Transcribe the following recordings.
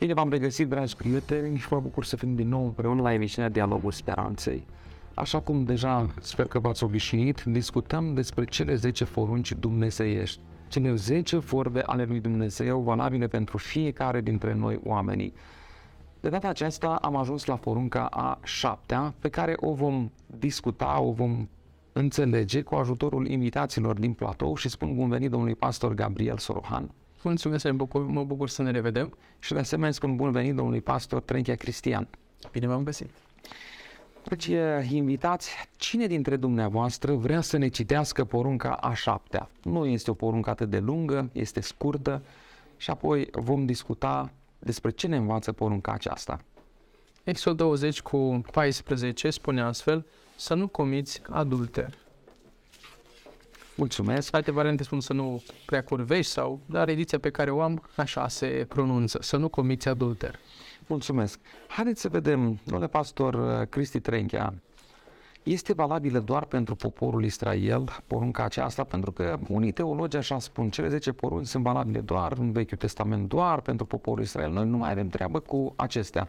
Bine v-am regăsit, dragi prieteni, și mă bucur să fim din nou împreună la emisiunea Dialogul Speranței. Așa cum deja sper că v-ați obișnuit, discutăm despre cele 10 porunci dumnezeiești. Cele 10 vorbe ale lui Dumnezeu valabile pentru fiecare dintre noi oamenii. De data aceasta am ajuns la porunca a șaptea, pe care o vom discuta, o vom înțelege cu ajutorul invitaților din platou și spun bun venit domnului pastor Gabriel Sorohan. Mulțumesc, mă bucur, mă bucur să ne revedem. Și de asemenea spun bun venit domnului pastor Trenchia Cristian. Bine v-am găsit. Deci, invitați, cine dintre dumneavoastră vrea să ne citească porunca a șaptea? Nu este o poruncă atât de lungă, este scurtă și apoi vom discuta despre ce ne învață porunca aceasta. Exod 20 cu 14 spune astfel să nu comiți adulter. Mulțumesc. Alte variante spun să nu prea curvești sau, dar ediția pe care o am, așa se pronunță, să nu comiți adulter. Mulțumesc. Haideți să vedem, domnule pastor uh, Cristi Trenchea, este valabilă doar pentru poporul Israel porunca aceasta, pentru că unii teologi așa spun, cele 10 porunci sunt valabile doar în Vechiul Testament, doar pentru poporul Israel. Noi nu mai avem treabă cu acestea.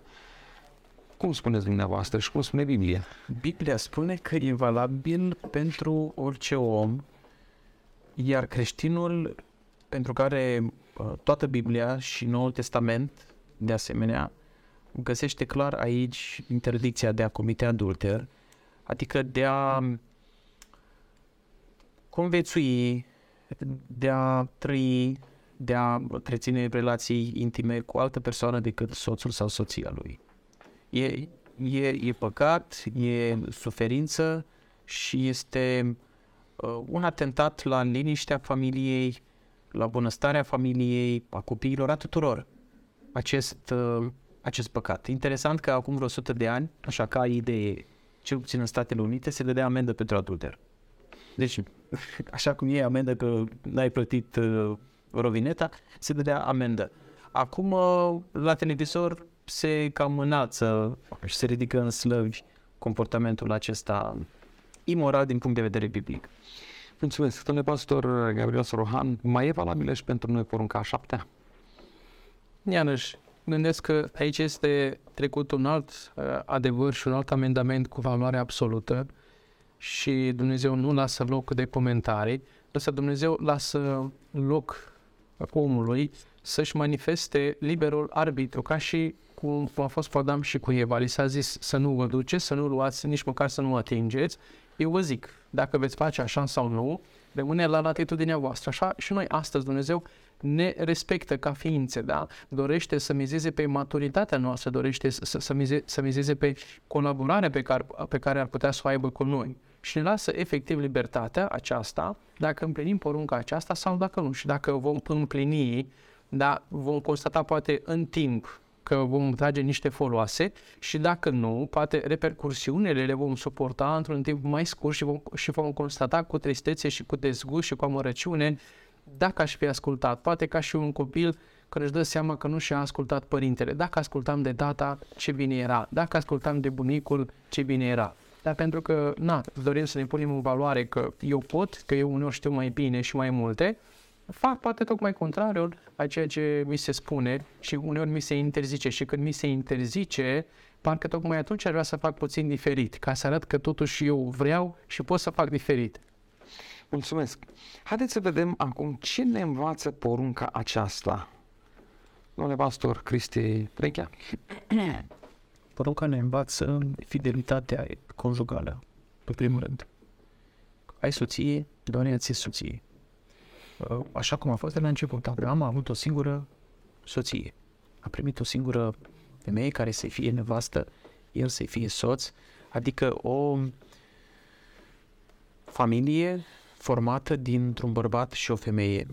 Cum spuneți dumneavoastră și cum spune Biblia? Biblia spune că e valabil pentru orice om, iar creștinul pentru care uh, toată Biblia și Noul Testament, de asemenea, găsește clar aici interdicția de a comite adulter, adică de a convețui, de a trăi, de a întreține relații intime cu altă persoană decât soțul sau soția lui. E, e, e păcat, e suferință și este uh, un atentat la liniștea familiei, la bunăstarea familiei, a copiilor, a tuturor. Acest, uh, acest păcat. Interesant că acum vreo 100 de ani, așa ca idee, cel puțin în Statele Unite, se dădea amendă pentru adulter. Deci, așa cum e amendă că n-ai plătit uh, rovineta, se dădea amendă. Acum, uh, la televizor, se cam înalță și se ridică în slăvi comportamentul acesta imoral din punct de vedere biblic. Mulțumesc. Domnule pastor Gabriel Sorohan, mai e valabilă și pentru noi porunca a șaptea? Iarăși, gândesc că aici este trecut un alt uh, adevăr și un alt amendament cu valoare absolută și Dumnezeu nu lasă loc de comentarii, însă Dumnezeu lasă loc omului să-și manifeste liberul arbitru, ca și cum a fost cu Adam și cu Eva. Li s-a zis să nu vă duceți, să nu luați, nici măcar să nu atingeți. Eu vă zic, dacă veți face așa sau nu, rămâne la latitudinea voastră. Așa și noi astăzi Dumnezeu ne respectă ca ființe, da? Dorește să mizeze pe maturitatea noastră, dorește să, să, mize, să mizeze pe colaborarea pe care, pe care ar putea să o aibă cu noi. Și ne lasă efectiv libertatea aceasta dacă împlinim porunca aceasta sau dacă nu. Și dacă vom împlini, da, vom constata poate în timp că vom trage niște foloase și dacă nu, poate repercursiunile le vom suporta într-un timp mai scurt și vom, și vom constata cu tristețe și cu dezgust și cu amărăciune dacă aș fi ascultat, poate ca și un copil care își dă seama că nu și-a ascultat părintele. Dacă ascultam de tata, ce bine era. Dacă ascultam de bunicul, ce bine era. Dar pentru că, na, dorim să ne punem în valoare că eu pot, că eu uneori știu mai bine și mai multe, fac poate tocmai contrariul a ceea ce mi se spune și uneori mi se interzice. Și când mi se interzice, parcă tocmai atunci ar vrea să fac puțin diferit, ca să arăt că totuși eu vreau și pot să fac diferit. Mulțumesc. Haideți să vedem acum ce ne învață porunca aceasta. Domnule pastor Cristi Trechea. Porunca ne învață fidelitatea conjugală, pe primul rând. Ai soție, doamne, ți soție. Uh, așa cum a fost de la început. Abraham a avut o singură soție. A primit o singură femeie care să fie nevastă, el să fie soț, adică o familie formată dintr-un bărbat și o femeie.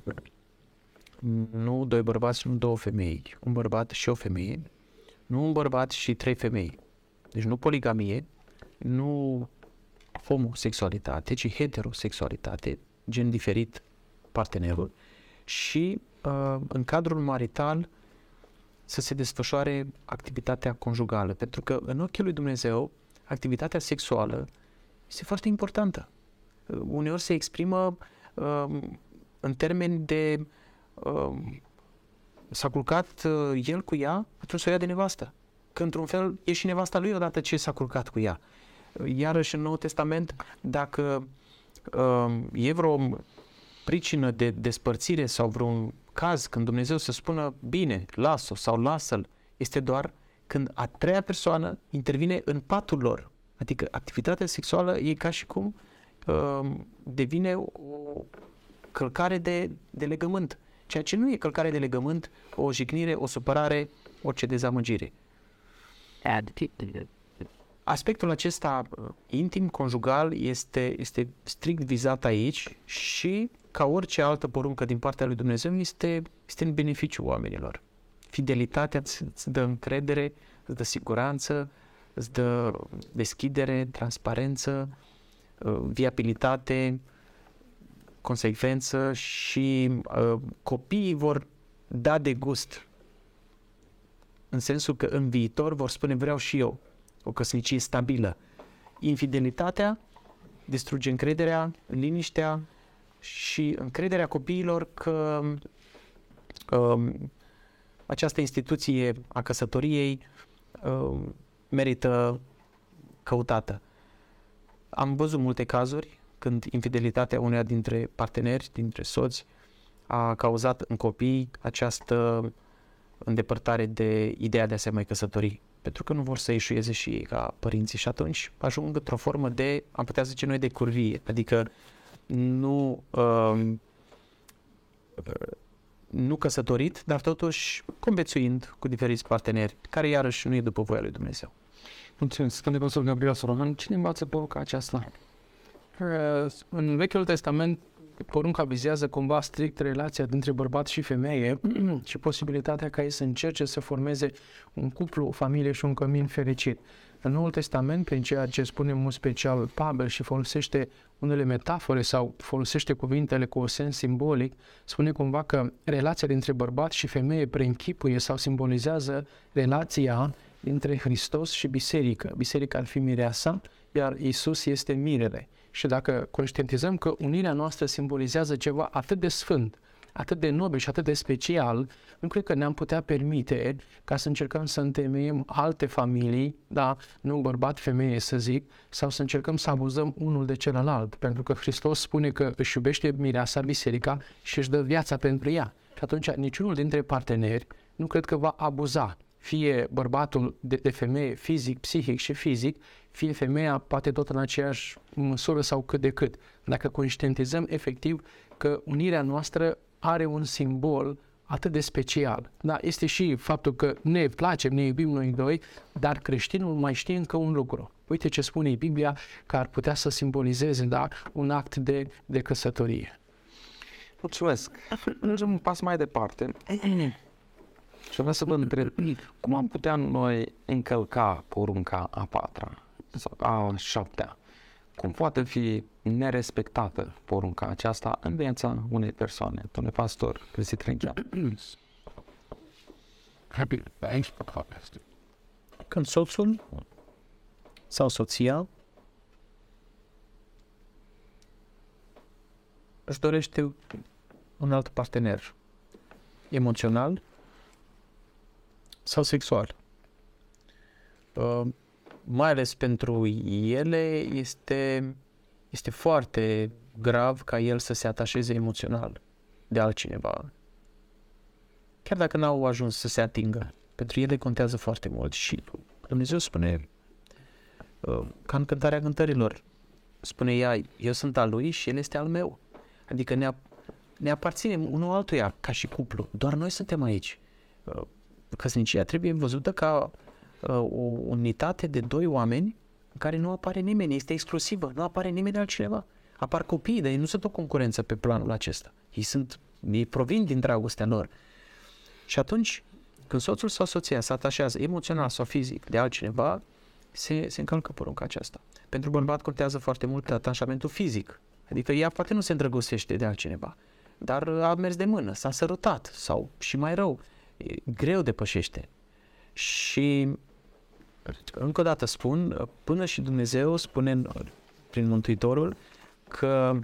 Nu doi bărbați, nu două femei. Un bărbat și o femeie. Nu un bărbat și trei femei. Deci nu poligamie, nu homosexualitate, ci heterosexualitate, gen diferit partenerul. Și uh, în cadrul marital să se desfășoare activitatea conjugală. Pentru că în ochii lui Dumnezeu, activitatea sexuală este foarte importantă. Uh, uneori se exprimă uh, în termeni de uh, s-a culcat uh, el cu ea, atunci să o ia de nevastă. Că într-un fel e și nevasta lui odată ce s-a culcat cu ea. Iarăși în Noul Testament, dacă uh, e vreo pricină de despărțire sau vreun caz când Dumnezeu să spună bine, las-o sau lasă-l, este doar când a treia persoană intervine în patul lor. Adică activitatea sexuală e ca și cum uh, devine o călcare de, de legământ. Ceea ce nu e călcare de legământ, o jignire, o supărare, orice dezamăgire. Aspectul acesta uh, intim, conjugal, este, este strict vizat aici și, ca orice altă poruncă din partea lui Dumnezeu, este, este în beneficiu oamenilor. Fidelitatea îți, îți dă încredere, îți dă siguranță, îți dă deschidere, transparență, uh, viabilitate, consecvență și uh, copiii vor da de gust în sensul că în viitor vor spune vreau și eu o căsnicie stabilă. Infidelitatea distruge încrederea, liniștea și încrederea copiilor că um, această instituție a căsătoriei um, merită căutată. Am văzut multe cazuri când infidelitatea uneia dintre parteneri, dintre soți, a cauzat în copii această îndepărtare de ideea de a se mai căsători. Pentru că nu vor să ieșuieze și ei ca părinții și atunci ajung într-o formă de, am putea zice noi, de curvie. Adică nu, uh, nu căsătorit, dar totuși convețuind cu diferiți parteneri, care iarăși nu e după voia lui Dumnezeu. Mulțumesc. Când Pastor Gabriel Sorohan, cine învață porunca aceasta? Uh, În Vechiul Testament, porunca vizează cumva strict relația dintre bărbat și femeie și posibilitatea ca ei să încerce să formeze un cuplu, o familie și un cămin fericit. În Noul Testament, prin ceea ce spune în mod special Pavel și folosește unele metafore sau folosește cuvintele cu un sens simbolic, spune cumva că relația dintre bărbat și femeie preînchipuie sau simbolizează relația dintre Hristos și biserică. Biserica ar fi mireasa, iar Isus este mirele. Și dacă conștientizăm că unirea noastră simbolizează ceva atât de sfânt, atât de nobil și atât de special, nu cred că ne-am putea permite ca să încercăm să întemeiem alte familii, da, nu bărbat, femeie să zic, sau să încercăm să abuzăm unul de celălalt, pentru că Hristos spune că își iubește mireasa biserica și își dă viața pentru ea. Și atunci niciunul dintre parteneri nu cred că va abuza fie bărbatul de, de femeie fizic, psihic și fizic, fie femeia poate tot în aceeași măsură sau cât de cât. Dacă conștientizăm efectiv că unirea noastră are un simbol atât de special. Da, este și faptul că ne placem, ne iubim noi doi, dar creștinul mai știe încă un lucru. Uite ce spune Biblia că ar putea să simbolizeze da, un act de, de căsătorie. Mulțumesc. Mergem un pas mai departe. Și vreau să vă întreb, cum am putea noi încălca porunca a patra sau a șaptea? Cum poate fi nerespectată porunca aceasta în viața unei persoane? Domnule pastor, Cristi Trângea. Happy, thanks for podcast. Când soțul sau soția își dorește un alt partener emoțional sau sexual. Uh, mai ales pentru ele este, este foarte grav ca el să se atașeze emoțional de altcineva. Chiar dacă n-au ajuns să se atingă. Pentru ele contează foarte mult și Dumnezeu spune uh, ca în cântarea cântărilor spune ea, eu sunt al lui și el este al meu. Adică ne, ne aparținem unul altuia ca și cuplu. Doar noi suntem aici. Uh, căsnicia trebuie văzută ca uh, o unitate de doi oameni în care nu apare nimeni, este exclusivă, nu apare nimeni altcineva. Apar copiii, dar ei nu sunt o concurență pe planul acesta. Ei sunt, ei provin din dragostea lor. Și atunci, când soțul sau soția se atașează emoțional sau fizic de altcineva, se, se încălcă porunca aceasta. Pentru bărbat contează foarte mult atașamentul fizic. Adică ea poate nu se îndrăgostește de altcineva, dar a mers de mână, s-a sărutat sau și mai rău, e greu depășește. Și încă o dată spun, până și Dumnezeu spune prin Mântuitorul că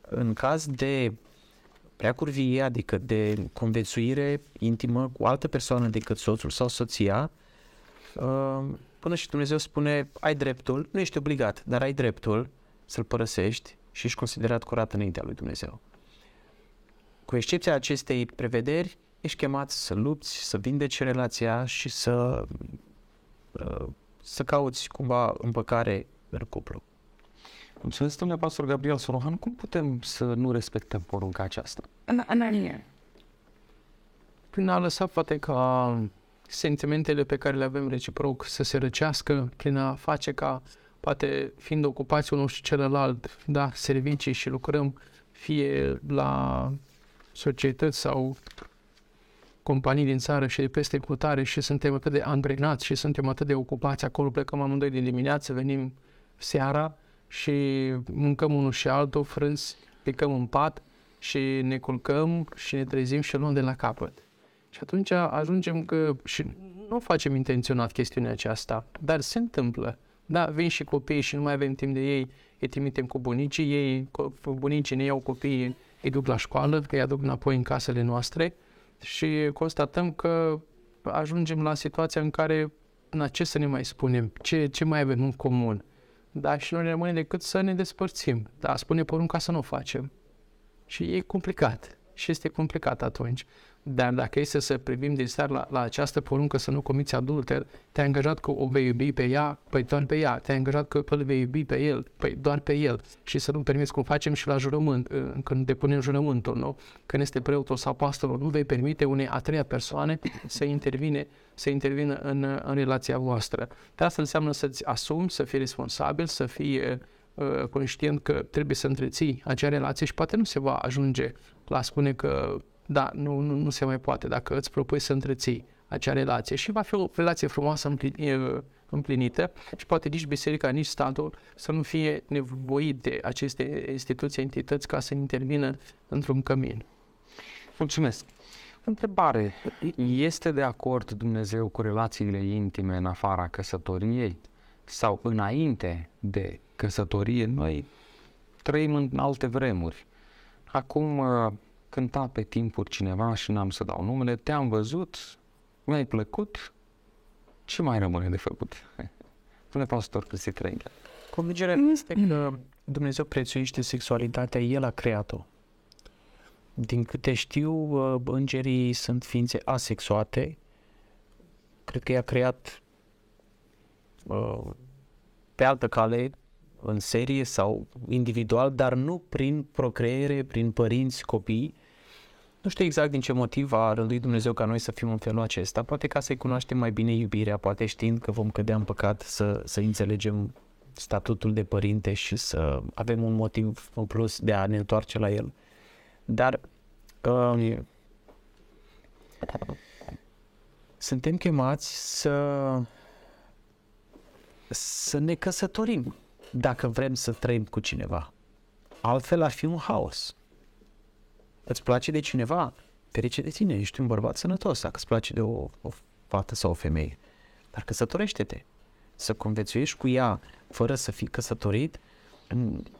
în caz de prea curvie, adică de conviețuire intimă cu altă persoană decât soțul sau soția, uh, până și Dumnezeu spune, ai dreptul, nu ești obligat, dar ai dreptul să-l părăsești și ești considerat curat înaintea lui Dumnezeu. Cu excepția acestei prevederi, ești chemat să lupți, să vindeci relația și să, uh, să cauți cumva împăcare în cuplu. Mulțumesc, domnule pastor Gabriel Sorohan. Cum putem să nu respectăm porunca aceasta? Prin a lăsa poate ca sentimentele pe care le avem reciproc să se răcească, prin a face ca, poate fiind ocupați unul și celălalt, da, servicii și lucrăm fie la societăți sau companii din țară și de peste cutare și suntem atât de angrenați și suntem atât de ocupați acolo, plecăm amândoi din dimineață, venim seara și mâncăm unul și altul frânți, picăm în pat și ne culcăm și ne trezim și luăm de la capăt. Și atunci ajungem că și nu facem intenționat chestiunea aceasta, dar se întâmplă. Da, vin și copiii și nu mai avem timp de ei, îi trimitem cu bunicii, ei, cu bunicii ne iau copiii, îi duc la școală, că îi aduc înapoi în casele noastre și constatăm că ajungem la situația în care, na, ce să ne mai spunem, ce, ce mai avem în comun. Da, și nu ne rămâne decât să ne despărțim. Da, spune porunca să nu o facem. Și e complicat. Și este complicat atunci. Dar dacă este să privim din start la, la această poruncă să nu comiți adulter, te-ai angajat că o vei iubi pe ea, păi doar pe ea, te-ai angajat că îl vei iubi pe el, păi doar pe el. Și să nu permiți cum facem și la jurământ, uh, când depunem jurământul, nu? Când este preotul sau pastorul, nu vei permite unei a treia persoane să intervine, să intervină în, în relația voastră. Dar asta înseamnă să-ți asumi, să fii responsabil, să fii uh, conștient că trebuie să întreții acea relație și poate nu se va ajunge la a spune că da, nu, nu, nu se mai poate dacă îți propui să întreții acea relație și va fi o relație frumoasă împli- împlinită și poate nici biserica, nici statul să nu fie nevoit de aceste instituții, entități ca să intervină într-un cămin. Mulțumesc. Întrebare. Este de acord Dumnezeu cu relațiile intime în afara căsătoriei? Sau înainte de căsătorie? Noi trăim în alte vremuri. Acum uh, cânta pe timpuri cineva și n-am să dau numele, te-am văzut, mi-ai plăcut, ce mai rămâne de făcut? Spune pastor Cristi Trengel. Convingerea este că Dumnezeu prețuiește sexualitatea, El a creat-o. Din câte știu, uh, îngerii sunt ființe asexuate. Cred că i-a creat uh, pe altă cale, în serie sau individual, dar nu prin procreere, prin părinți, copii. Nu știu exact din ce motiv a rânduit Dumnezeu ca noi să fim în felul acesta. Poate ca să-i cunoaștem mai bine iubirea, poate știind că vom cădea în păcat să, să înțelegem statutul de părinte și să avem un motiv în plus de a ne întoarce la el. Dar uh, suntem chemați să să ne căsătorim dacă vrem să trăim cu cineva. Altfel ar fi un haos. Îți place de cineva? Ferice de tine, ești un bărbat sănătos dacă îți place de o, o fată sau o femeie. Dar căsătorește-te. Să conviețuiești cu ea fără să fii căsătorit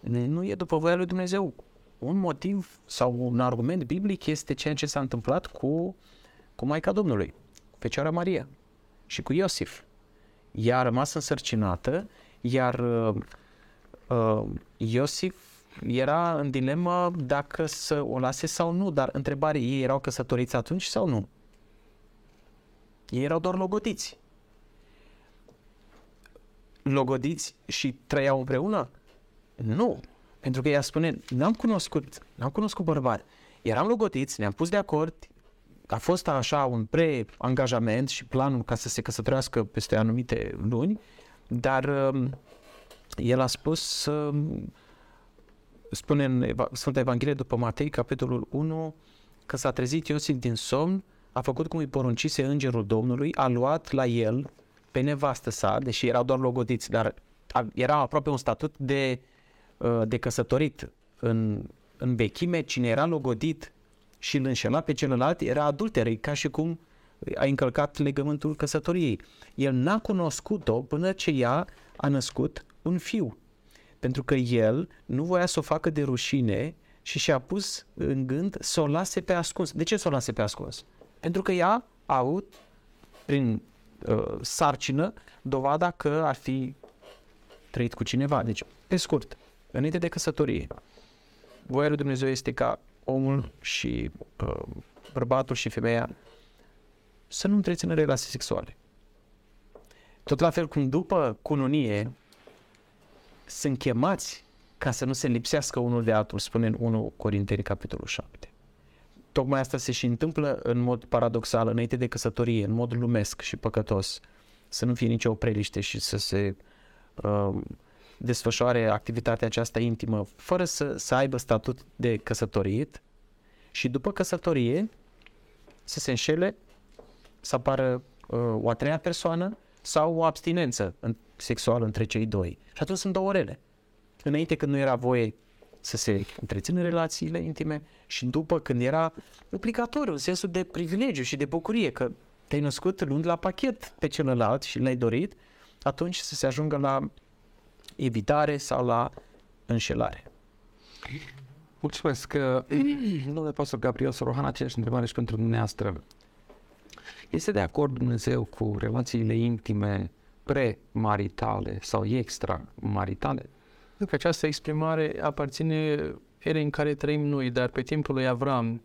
nu e după voia lui Dumnezeu. Un motiv sau un argument biblic este ceea ce s-a întâmplat cu, cu Maica Domnului, Fecioara Maria și cu Iosif. Ea a rămas însărcinată, iar uh, uh, Iosif era în dilemă dacă să o lase sau nu, dar întrebarea ei erau căsătoriți atunci sau nu? Ei erau doar logodiți. Logodiți și trăiau împreună? Nu. Pentru că ea spune, n-am cunoscut, n-am cunoscut bărbat. Eram logodiți, ne-am pus de acord, a fost așa un pre-angajament și planul ca să se căsătorească peste anumite luni, dar uh, el a spus, uh, spune în Sfânta Evanghelie după Matei, capitolul 1, că s-a trezit Iosif din somn, a făcut cum îi poruncise îngerul Domnului, a luat la el pe nevastă sa, deși erau doar logodiți, dar era aproape un statut de, uh, de căsătorit în, în vechime, cine era logodit și îl înșela pe celălalt era adulter, ca și cum a încălcat legământul căsătoriei. El n-a cunoscut-o până ce ea a născut un fiu. Pentru că el nu voia să o facă de rușine și și-a pus în gând să o lase pe ascuns. De ce să o lase pe ascuns? Pentru că ea a avut, prin uh, sarcină, dovada că ar fi trăit cu cineva. Deci, pe scurt, înainte de căsătorie, voia lui Dumnezeu este ca omul și uh, bărbatul și femeia să nu întrețină relații sexuale. Tot la fel cum după cununie sunt chemați ca să nu se lipsească unul de altul, spune în 1 Corinteni, capitolul 7. Tocmai asta se și întâmplă în mod paradoxal, înainte de căsătorie, în mod lumesc și păcătos, să nu fie nicio opreliște și să se uh, desfășoare activitatea aceasta intimă fără să, să aibă statut de căsătorit și după căsătorie să se înșele, să apară uh, o a treia persoană sau o abstinență în, sexuală între cei doi. Și atunci sunt două orele. Înainte când nu era voie să se întrețină relațiile intime și după când era obligatoriu, în sensul de privilegiu și de bucurie, că te-ai născut luând la pachet pe celălalt și l-ai dorit, atunci să se ajungă la evitare sau la înșelare. Mulțumesc. că Domnule pastor Gabriel Sorohan, aceeași întrebare și pentru dumneavoastră. Este de acord Dumnezeu cu relațiile intime pre-maritale sau extra-maritale? Că această exprimare aparține erei în care trăim noi, dar pe timpul lui Avram, nu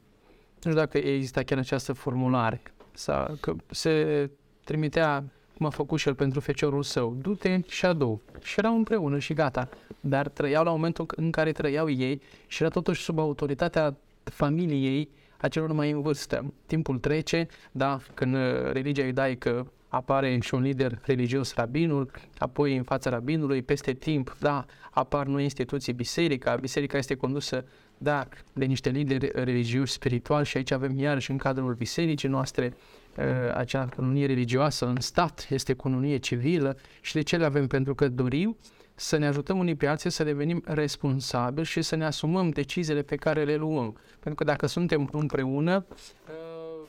știu dacă exista chiar această formulare, sau că se trimitea cum a făcut și el pentru feciorul său, du-te și adu. Și erau împreună și gata. Dar trăiau la momentul în care trăiau ei și era totuși sub autoritatea familiei a celor mai în vârstă. Timpul trece, da, când uh, religia iudaică apare și un lider religios, rabinul, apoi în fața rabinului, peste timp, da, apar noi instituții, biserica, biserica este condusă, da, de niște lideri religioși spirituali și aici avem iarăși în cadrul bisericii noastre uh, acea cununie religioasă în stat, este cununie civilă și de ce le avem? Pentru că dorim să ne ajutăm unii pe alții să devenim responsabili și să ne asumăm deciziile pe care le luăm. Pentru că dacă suntem împreună,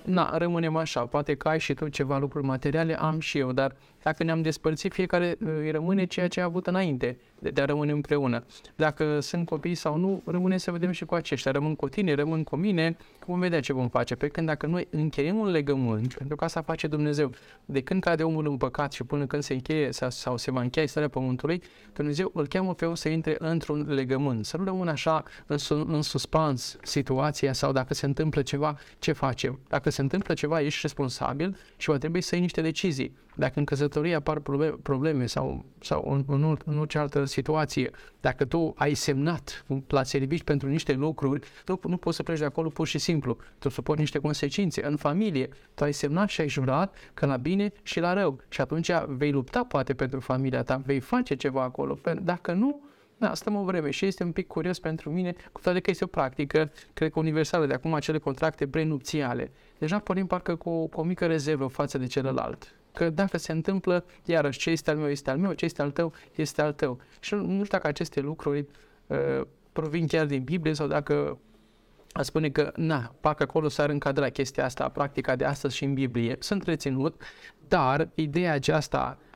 na, rămânem așa. Poate că ai și tu ceva lucruri materiale, am și eu, dar dacă ne-am despărțit, fiecare îi rămâne ceea ce a avut înainte de, de a rămâne împreună. Dacă sunt copii sau nu, rămâne să vedem și cu aceștia. Rămân cu tine, rămân cu mine, vom vedea ce vom face. Pe când dacă noi încheiem un legământ, pentru că asta face Dumnezeu, de când cade omul în păcat și până când se încheie sau, sau se va încheia starea pământului, Dumnezeu îl cheamă pe om să intre într-un legământ, să nu rămână așa în, în suspans situația sau dacă se întâmplă ceva, ce facem? Dacă se întâmplă ceva, ești responsabil și va trebui să iei niște decizii. Dacă în căsătorie apar probleme sau, sau în, în, în orice altă situație, dacă tu ai semnat la servici pentru niște lucruri, tu nu poți să pleci de acolo pur și simplu. Tu suporti niște consecințe. În familie, tu ai semnat și ai jurat că la bine și la rău. Și atunci vei lupta poate pentru familia ta, vei face ceva acolo. Dacă nu, da, stăm o vreme și este un pic curios pentru mine, cu toate că este o practică, cred că universală, de acum acele contracte prenupțiale. Deja pornim parcă cu, cu o mică rezervă față de celălalt. Că dacă se întâmplă, iarăși, ce este al meu este al meu, ce este al tău este al tău. Și nu știu dacă aceste lucruri uh, provin chiar din Biblie sau dacă a spune că, na, parcă acolo s-ar încadra chestia asta, practica de astăzi și în Biblie. Sunt reținut, dar ideea aceasta Uh,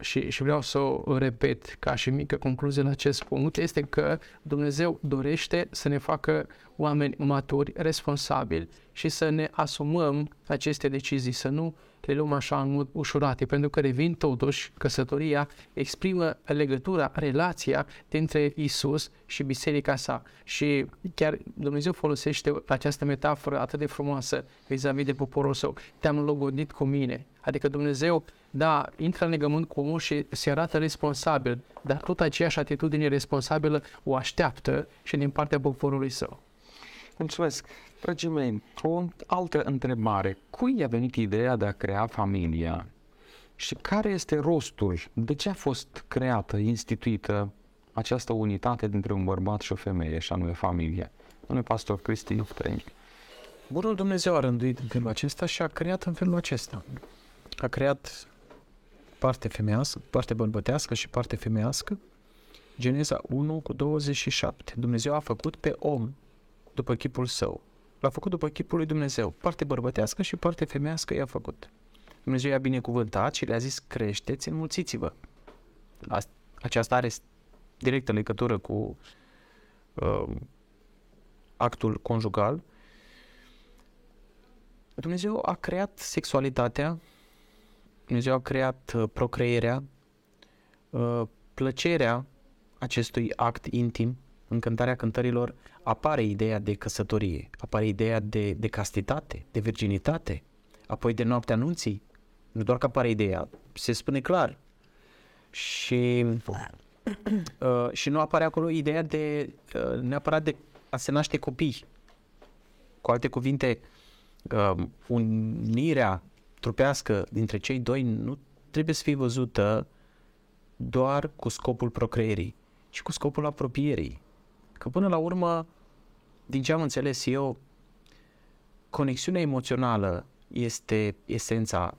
și, și vreau să o repet ca și mică concluzie la acest punct, este că Dumnezeu dorește să ne facă oameni maturi, responsabili și să ne asumăm aceste decizii, să nu le luăm așa în mod ușurate, pentru că revin totuși, căsătoria exprimă legătura, relația dintre Isus și biserica sa. Și chiar Dumnezeu folosește această metaforă atât de frumoasă vis-a-vis de poporul său. Te-am logodit cu mine. Adică Dumnezeu, da, intră în legământ cu omul și se arată responsabil, dar tot aceeași atitudine responsabilă o așteaptă și din partea poporului său. Mulțumesc. Dragii mei, o altă întrebare. Cui a venit ideea de a crea familia? Și care este rostul? De ce a fost creată, instituită această unitate dintre un bărbat și o femeie, și anume familie? Domnule pastor Cristi Trăinchi. Bunul Dumnezeu a rânduit în felul acesta și a creat în felul acesta. A creat parte femeiască, parte bărbătească și parte femeiască. Geneza 1 cu 27. Dumnezeu a făcut pe om după chipul său. L-a făcut după chipul lui Dumnezeu. Parte bărbătească și parte femeiască i-a făcut. Dumnezeu i-a binecuvântat și le-a zis creșteți, înmulțiți-vă. Aceasta are directă legătură cu uh, actul conjugal, Dumnezeu a creat sexualitatea, Dumnezeu a creat uh, procreerea, uh, plăcerea acestui act intim, în cântarea cântărilor, apare ideea de căsătorie, apare ideea de, de castitate, de virginitate, apoi de noaptea anunții. Nu doar că apare ideea, se spune clar. Și, uh, și nu apare acolo ideea de uh, neapărat de a se naște copii. Cu alte cuvinte, uh, unirea trupească dintre cei doi nu trebuie să fie văzută doar cu scopul procreierii, ci cu scopul apropierii. Că până la urmă, din ce am înțeles eu, conexiunea emoțională este esența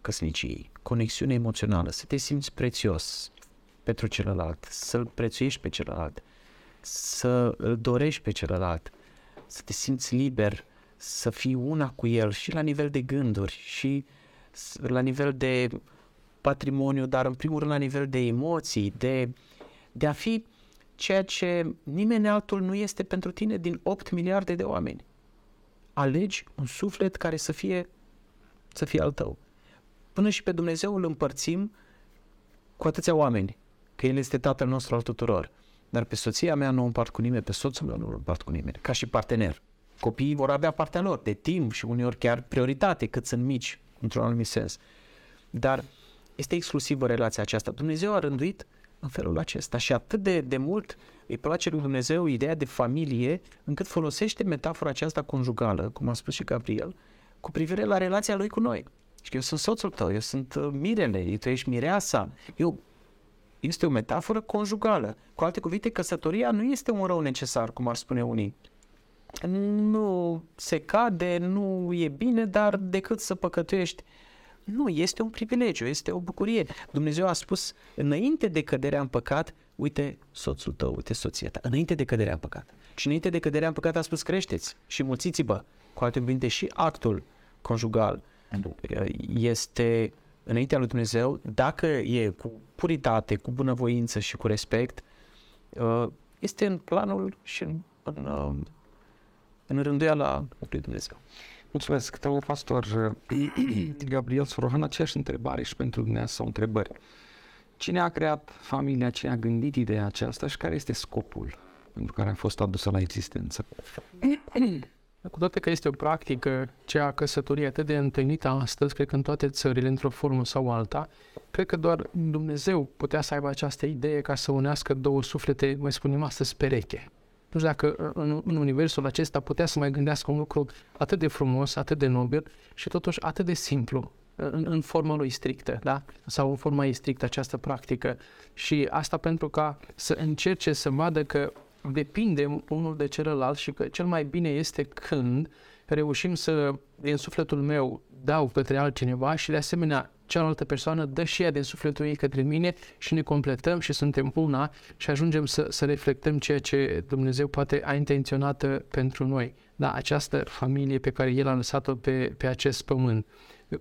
căsniciei. Conexiune emoțională, să te simți prețios pentru celălalt, să-l prețuiești pe celălalt, să îl dorești pe celălalt, să te simți liber, să fii una cu el și la nivel de gânduri și la nivel de patrimoniu, dar în primul rând la nivel de emoții, de, de a fi ceea ce nimeni altul nu este pentru tine din 8 miliarde de oameni. Alegi un suflet care să fie, să fie al tău. Până și pe Dumnezeu îl împărțim cu atâția oameni, că El este Tatăl nostru al tuturor. Dar pe soția mea nu o împart cu nimeni, pe soțul meu nu o împart cu nimeni, ca și partener. Copiii vor avea partea lor de timp și uneori chiar prioritate cât sunt mici, într-un anumit sens. Dar este exclusivă relația aceasta. Dumnezeu a rânduit în felul acesta și atât de, de mult îi place lui Dumnezeu ideea de familie încât folosește metafora aceasta conjugală, cum a spus și Gabriel, cu privire la relația lui cu noi. Și că eu sunt soțul tău, eu sunt uh, mirele, tu ești mireasa. Eu, este o metaforă conjugală. Cu alte cuvinte, căsătoria nu este un rău necesar, cum ar spune unii. Nu se cade, nu e bine, dar decât să păcătuiești nu, este un privilegiu, este o bucurie. Dumnezeu a spus, înainte de căderea în păcat, uite soțul tău, uite soția ta, înainte de căderea în păcat. Și înainte de căderea în păcat a spus, creșteți și mulțiți-vă. Cu alte cuvinte, și actul conjugal este înaintea lui Dumnezeu, dacă e cu puritate, cu bunăvoință și cu respect, uh, este în planul și în, în, uh, în rânduiala lui Dumnezeu. Mulțumesc, domnul pastor Gabriel Sorohan, aceeași întrebare și pentru dumneavoastră sau întrebări. Cine a creat familia, cine a gândit ideea aceasta și care este scopul pentru care a fost adusă la existență? Cu toate că este o practică, cea a căsătoriei atât de întâlnită astăzi, cred că în toate țările, într-o formă sau alta, cred că doar Dumnezeu putea să aibă această idee ca să unească două suflete, mai spunem astăzi, pereche. Nu știu dacă uh, în, în universul acesta putea să mai gândească un lucru atât de frumos, atât de nobil și totuși atât de simplu în, în forma lui strictă, da? Sau în forma ei strictă această practică. Și asta pentru ca să încerce să vadă că depinde unul de celălalt și că cel mai bine este când reușim să, din sufletul meu, dau către altcineva și de asemenea cealaltă persoană dă și ea din sufletul ei către mine și ne completăm și suntem una și ajungem să, să reflectăm ceea ce Dumnezeu poate a intenționat uh, pentru noi. Da, această familie pe care El a lăsat-o pe, pe acest pământ.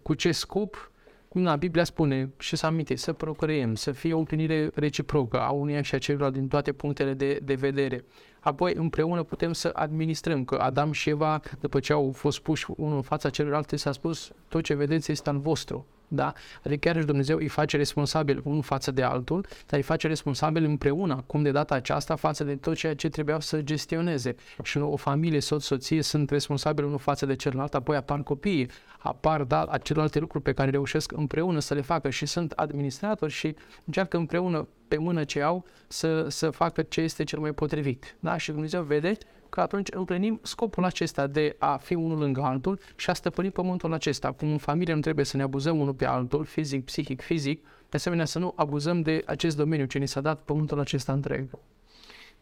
Cu ce scop? Na, Biblia spune și să aminte, să procreăm, să fie o împlinire reciprocă a unuia și a celuilalt din toate punctele de, de vedere. Apoi împreună putem să administrăm, că Adam și Eva, după ce au fost puși unul în fața celuilalt, s-a spus, tot ce vedeți este al vostru. Da? Adică chiar și Dumnezeu îi face responsabil unul față de altul, dar îi face responsabil împreună, cum de data aceasta, față de tot ceea ce trebuiau să gestioneze. Și o familie, soț, soție sunt responsabili unul față de celălalt, apoi apar copiii, apar da, celelalte lucruri pe care reușesc împreună să le facă și sunt administratori și încearcă împreună pe mână ce au să, să facă ce este cel mai potrivit. Da? Și Dumnezeu vede că atunci împlinim scopul acesta de a fi unul lângă altul și a stăpâni pământul acesta. Cum în familie nu trebuie să ne abuzăm unul pe altul, fizic, psihic, fizic, de asemenea să nu abuzăm de acest domeniu ce ni s-a dat pământul acesta întreg.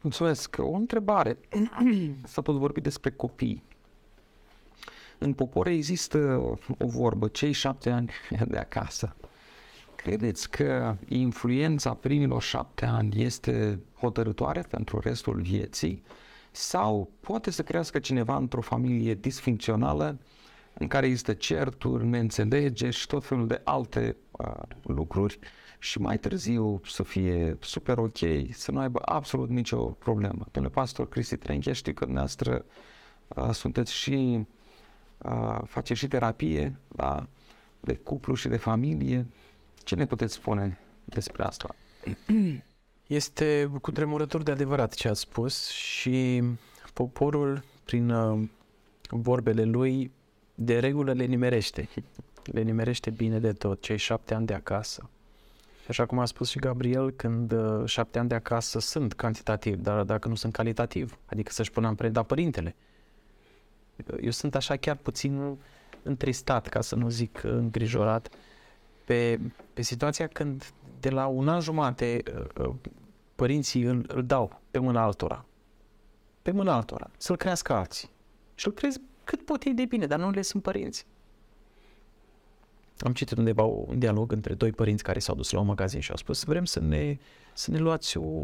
Mulțumesc. O întrebare. S-a tot vorbit despre copii. În popor există o vorbă, cei șapte ani de acasă. Credeți că influența primilor șapte ani este hotărătoare pentru restul vieții? Sau poate să crească cineva într-o familie disfuncțională în care există certuri, neînțelegeri și tot felul de alte uh, lucruri și mai târziu să fie super ok, să nu aibă absolut nicio problemă. Domnule pastor Cristi Trenche, știu că dumneavoastră uh, sunteți și uh, faceți și terapie da, de cuplu și de familie. Ce ne puteți spune despre asta? Este cutremurător de adevărat ce ați spus și poporul, prin uh, vorbele lui, de regulă le nimerește. Le nimerește bine de tot, cei șapte ani de acasă. Și așa cum a spus și Gabriel, când uh, șapte ani de acasă sunt cantitativ, dar dacă nu sunt calitativ, adică să-și pună amprenta părintele. Eu sunt așa chiar puțin întristat, ca să nu zic îngrijorat, pe, pe situația când de la un an jumate uh, uh, părinții îl, îl dau pe mâna altora. Pe mâna altora. Să-l crească alții. Și îl crezi cât pot ei de bine, dar nu le sunt părinți. Am citit undeva un dialog între doi părinți care s-au dus la un magazin și au spus vrem să ne, să ne luați o,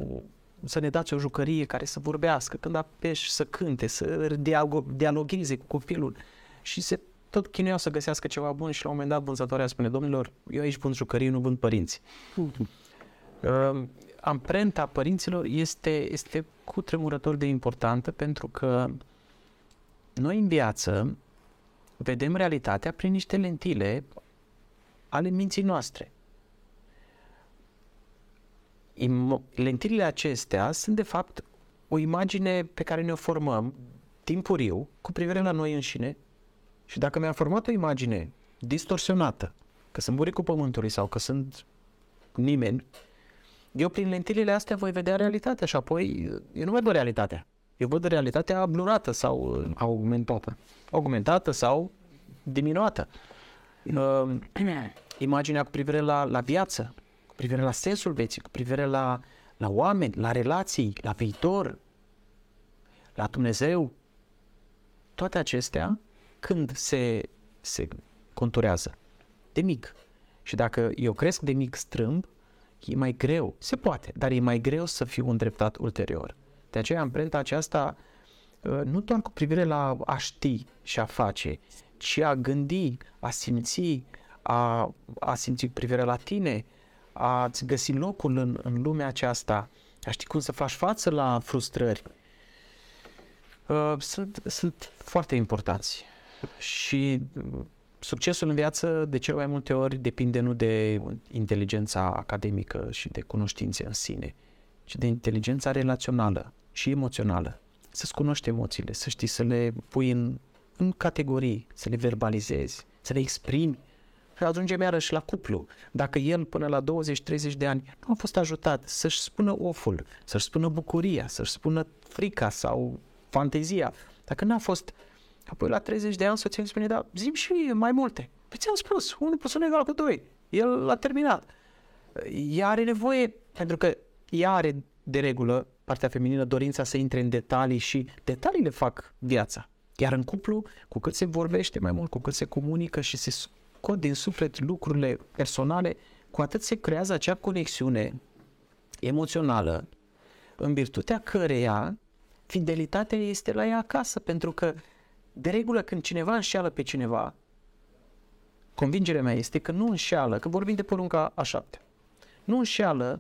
să ne dați o jucărie care să vorbească, când apeși să cânte, să dialogheze cu copilul și se tot chinuiau să găsească ceva bun și la un moment dat vânzătoarea spune, domnilor, eu aici vând jucării, nu vând părinți. Uh, amprenta părinților este, este cu tremurător de importantă pentru că noi în viață vedem realitatea prin niște lentile ale minții noastre. lentilele acestea sunt de fapt o imagine pe care ne-o formăm timpuriu cu privire la noi înșine și dacă mi-am format o imagine distorsionată, că sunt buricul pământului sau că sunt nimeni, eu prin lentilele astea voi vedea realitatea și apoi eu nu văd realitatea. Eu văd realitatea blurată sau augmentată. Augmentată sau diminuată. Uh, imaginea cu privire la, la viață, cu privire la sensul vieții, cu privire la, la oameni, la relații, la viitor, la Dumnezeu, toate acestea, când se, se conturează? De mic. Și dacă eu cresc de mic strâmb, e mai greu. Se poate, dar e mai greu să fiu îndreptat ulterior. De aceea amprenta aceasta uh, nu doar cu privire la a ști și a face, ci a gândi, a simți, a, a simți cu privire la tine, a-ți găsi locul în, în lumea aceasta, a ști cum să faci față la frustrări, uh, sunt, sunt foarte importanți. Și uh, succesul în viață, de cel mai multe ori, depinde nu de inteligența academică și de cunoștințe în sine, ci de inteligența relațională și emoțională. Să-ți cunoști emoțiile, să știi să le pui în, în categorii, să le verbalizezi, să le exprimi. Și ajungem iarăși la cuplu. Dacă el până la 20-30 de ani nu a fost ajutat să-și spună oful, să-și spună bucuria, să-și spună frica sau fantezia, dacă n-a fost Apoi la 30 de ani soția îmi spune, da, zim și mai multe. Păi ți-am spus, 1 plus 1 egal cu 2. El l-a terminat. Ea are nevoie, pentru că ea are de regulă, partea feminină, dorința să intre în detalii și detaliile fac viața. Iar în cuplu, cu cât se vorbește mai mult, cu cât se comunică și se scot din suflet lucrurile personale, cu atât se creează acea conexiune emoțională în virtutea căreia fidelitatea este la ea acasă, pentru că de regulă când cineva înșeală pe cineva, convingerea mea este că nu înșeală, că vorbim de porunca a șapte, nu înșeală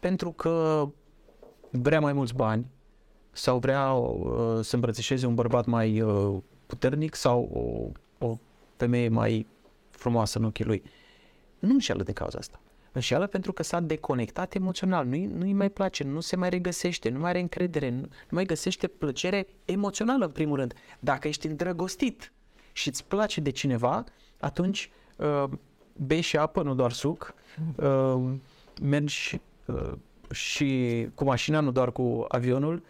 pentru că vrea mai mulți bani sau vrea uh, să îmbrățișeze un bărbat mai uh, puternic sau o, o femeie mai frumoasă în ochii lui. Nu înșeală de cauza asta. Înșeală pentru că s-a deconectat emoțional, nu-i, nu-i mai place, nu se mai regăsește, nu mai are încredere, nu, nu mai găsește plăcere emoțională în primul rând. Dacă ești îndrăgostit și îți place de cineva, atunci uh, bei și apă, nu doar suc, uh, mergi uh, și cu mașina, nu doar cu avionul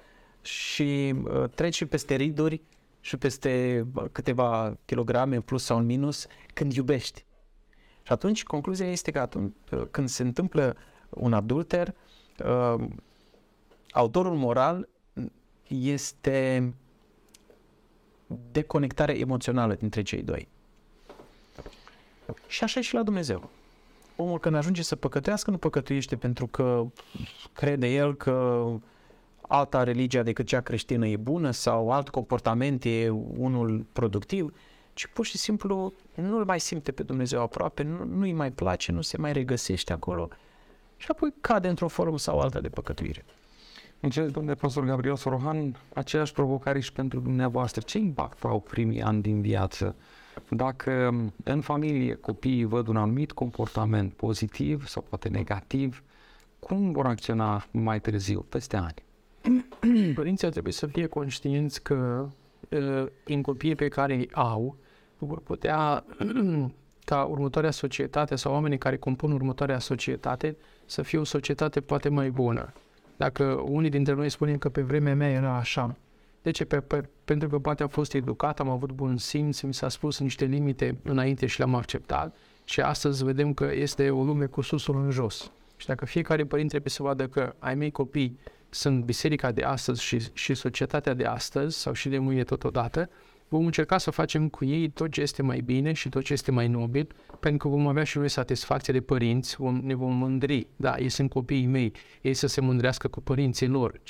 și uh, treci și peste riduri și peste câteva kilograme plus sau în minus când iubești. Și atunci concluzia este că atunci, când se întâmplă un adulter, uh, autorul moral este deconectare emoțională dintre cei doi. Și așa e și la Dumnezeu. Omul când ajunge să păcătuiască, nu păcătuiește pentru că crede el că alta religia decât cea creștină e bună sau alt comportament e unul productiv, ci pur și simplu nu-L mai simte pe Dumnezeu aproape, nu, nu-i mai place, nu se mai regăsește acolo și apoi cade într-o formă sau alta de păcătuire. Înțeles, domnule profesor Gabriel Sorohan, aceeași provocare și pentru dumneavoastră. Ce impact au primii ani din viață? Dacă în familie copiii văd un anumit comportament pozitiv sau poate negativ, cum vor acționa mai târziu, peste ani? Părinții ar trebui să fie conștienți că uh, în copiii pe care îi au, vor putea ca următoarea societate sau oamenii care compun următoarea societate să fie o societate poate mai bună. Dacă unii dintre noi spunem că pe vremea mea era așa, de ce? Pe, pe, pentru că poate am fost educat, am avut bun simț, mi s-a spus niște limite înainte și le-am acceptat și astăzi vedem că este o lume cu susul în jos. Și dacă fiecare părinte trebuie să vadă că ai mei copii sunt biserica de astăzi și, și societatea de astăzi sau și de mâine totodată, vom încerca să facem cu ei tot ce este mai bine și tot ce este mai nobil, pentru că vom avea și noi satisfacție de părinți, vom, ne vom mândri, da, ei sunt copiii mei, ei să se mândrească cu părinții lor.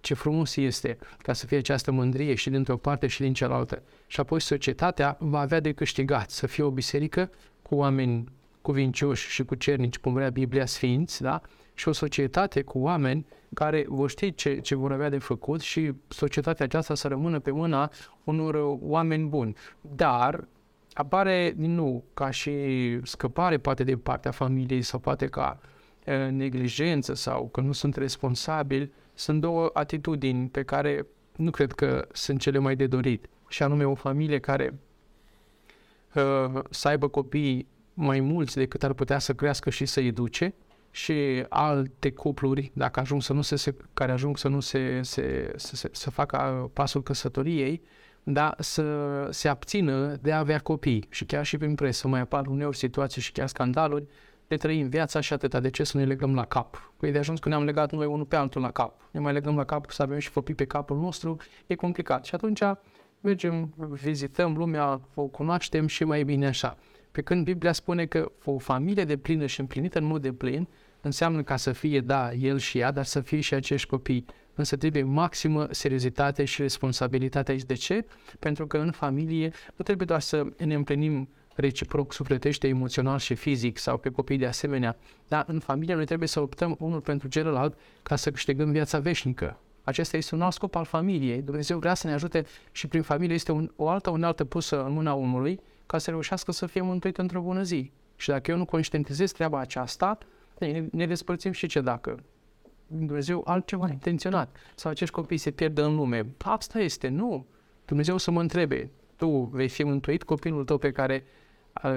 Ce frumos este ca să fie această mândrie și dintr-o parte și din cealaltă. Și apoi societatea va avea de câștigat să fie o biserică cu oameni cuvincioși și cu cernici, cum vrea Biblia Sfinți, da? Și o societate cu oameni care vor ști ce, ce vor avea de făcut și societatea aceasta să rămână pe mâna unor oameni buni. Dar apare din nou ca și scăpare poate de partea familiei sau poate ca e, neglijență sau că nu sunt responsabili, sunt două atitudini pe care nu cred că sunt cele mai de dorit. Și anume o familie care uh, să aibă copii mai mulți decât ar putea să crească și să educe și alte cupluri, dacă ajung să nu se, se care ajung să nu se, se, să, se, să facă pasul căsătoriei, da, să se abțină de a avea copii. Și chiar și prin presă mai apar uneori situații și chiar scandaluri de trăim viața și atâta. De ce să ne legăm la cap? Păi de ajuns că ne-am legat noi unul pe altul la cap. Ne mai legăm la cap să avem și copii pe capul nostru, e complicat. Și atunci mergem, vizităm lumea, o cunoaștem și mai bine așa. Pe când Biblia spune că o familie de plină și împlinită în mod de plin înseamnă ca să fie, da, el și ea, dar să fie și acești copii. Însă trebuie maximă seriozitate și responsabilitate aici. De ce? Pentru că în familie nu trebuie doar să ne împlinim reciproc sufletește, emoțional și fizic sau pe copii de asemenea, dar în familie noi trebuie să optăm unul pentru celălalt ca să câștigăm viața veșnică. Acesta este un alt scop al familiei. Dumnezeu vrea să ne ajute și prin familie este un, o altă unealtă pusă în mâna omului ca să reușească să fie mântuit într-o bună zi. Și dacă eu nu conștientizez treaba aceasta, ne, ne despărțim și ce dacă Dumnezeu altceva a intenționat sau acești copii se pierd în lume. Asta este, nu. Dumnezeu să mă întrebe, tu vei fi mântuit, copilul tău pe care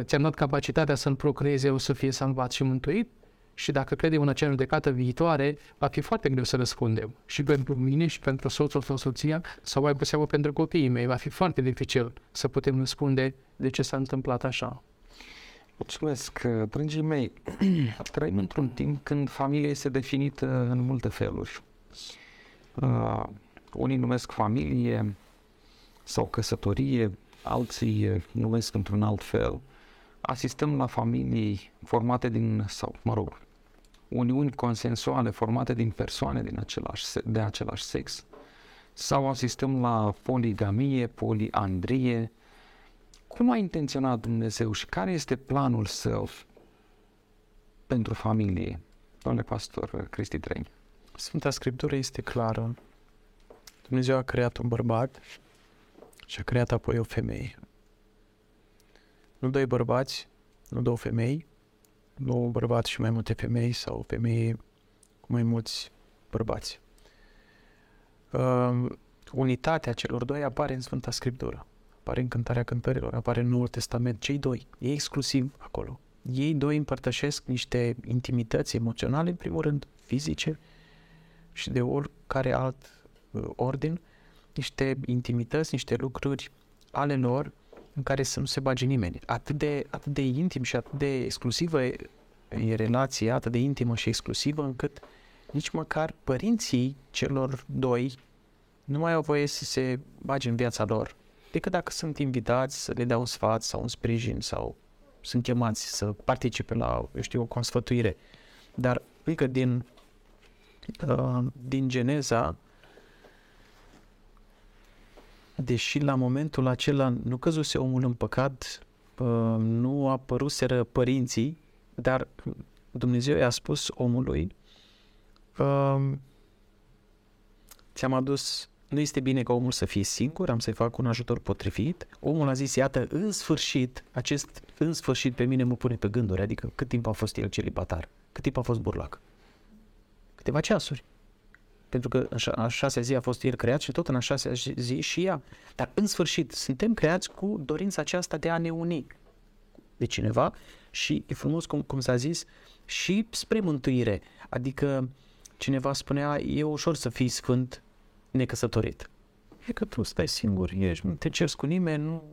ți-am dat capacitatea să-l procreeze o să fie salvat și mântuit? Și dacă credem în acea judecată viitoare, va fi foarte greu să răspundem. Și pentru mine, și pentru soțul sau soția, sau mai pe seamă pentru copiii mei, va fi foarte dificil să putem răspunde de ce s-a întâmplat așa. Mulțumesc, dragii mei. Trăim într-un timp când familia este definită în multe feluri. Uh, unii numesc familie sau căsătorie, alții numesc într-un alt fel. Asistăm la familii formate din, sau mă rog, uniuni consensuale formate din persoane din același, de același sex sau asistăm la poligamie, poliandrie. Cum a intenționat Dumnezeu și care este planul său pentru familie? Domnule pastor Cristi Treni. Sfânta Scriptură este clară. Dumnezeu a creat un bărbat și a creat apoi o femeie. Nu doi bărbați, nu două femei, nu un bărbat și mai multe femei sau o femeie cu mai mulți bărbați. Uh, unitatea celor doi apare în Sfânta Scriptură, apare în Cântarea Cântărilor, apare în Noul Testament, cei doi, e exclusiv acolo. Ei doi împărtășesc niște intimități emoționale, în primul rând fizice și de oricare alt uh, ordin, niște intimități, niște lucruri ale lor în care să nu se bage nimeni. Atât de, atât de intim și atât de exclusivă e, e relația, atât de intimă și exclusivă, încât nici măcar părinții celor doi nu mai au voie să se bage în viața lor, decât dacă sunt invitați să le dea un sfat sau un sprijin sau sunt chemați să participe la, eu știu, o consfătuire. Dar, uite, din, uh, din Geneza, deși la momentul acela nu căzuse omul în păcat, uh, nu apăruseră părinții, dar Dumnezeu i-a spus omului, uh, ți-am adus, nu este bine ca omul să fie singur, am să-i fac un ajutor potrivit. Omul a zis, iată, în sfârșit, acest în sfârșit pe mine mă pune pe gânduri, adică cât timp a fost el celibatar, cât timp a fost burlac. Câteva ceasuri. Pentru că în șa- a șasea zi a fost el creat și tot în a șasea zi și ea. Dar în sfârșit, suntem creați cu dorința aceasta de a ne uni de cineva și e frumos cum, cum s-a zis și spre mântuire. Adică cineva spunea, e ușor să fii sfânt necăsătorit. E că tu stai singur, ești, nu te cerți cu nimeni, nu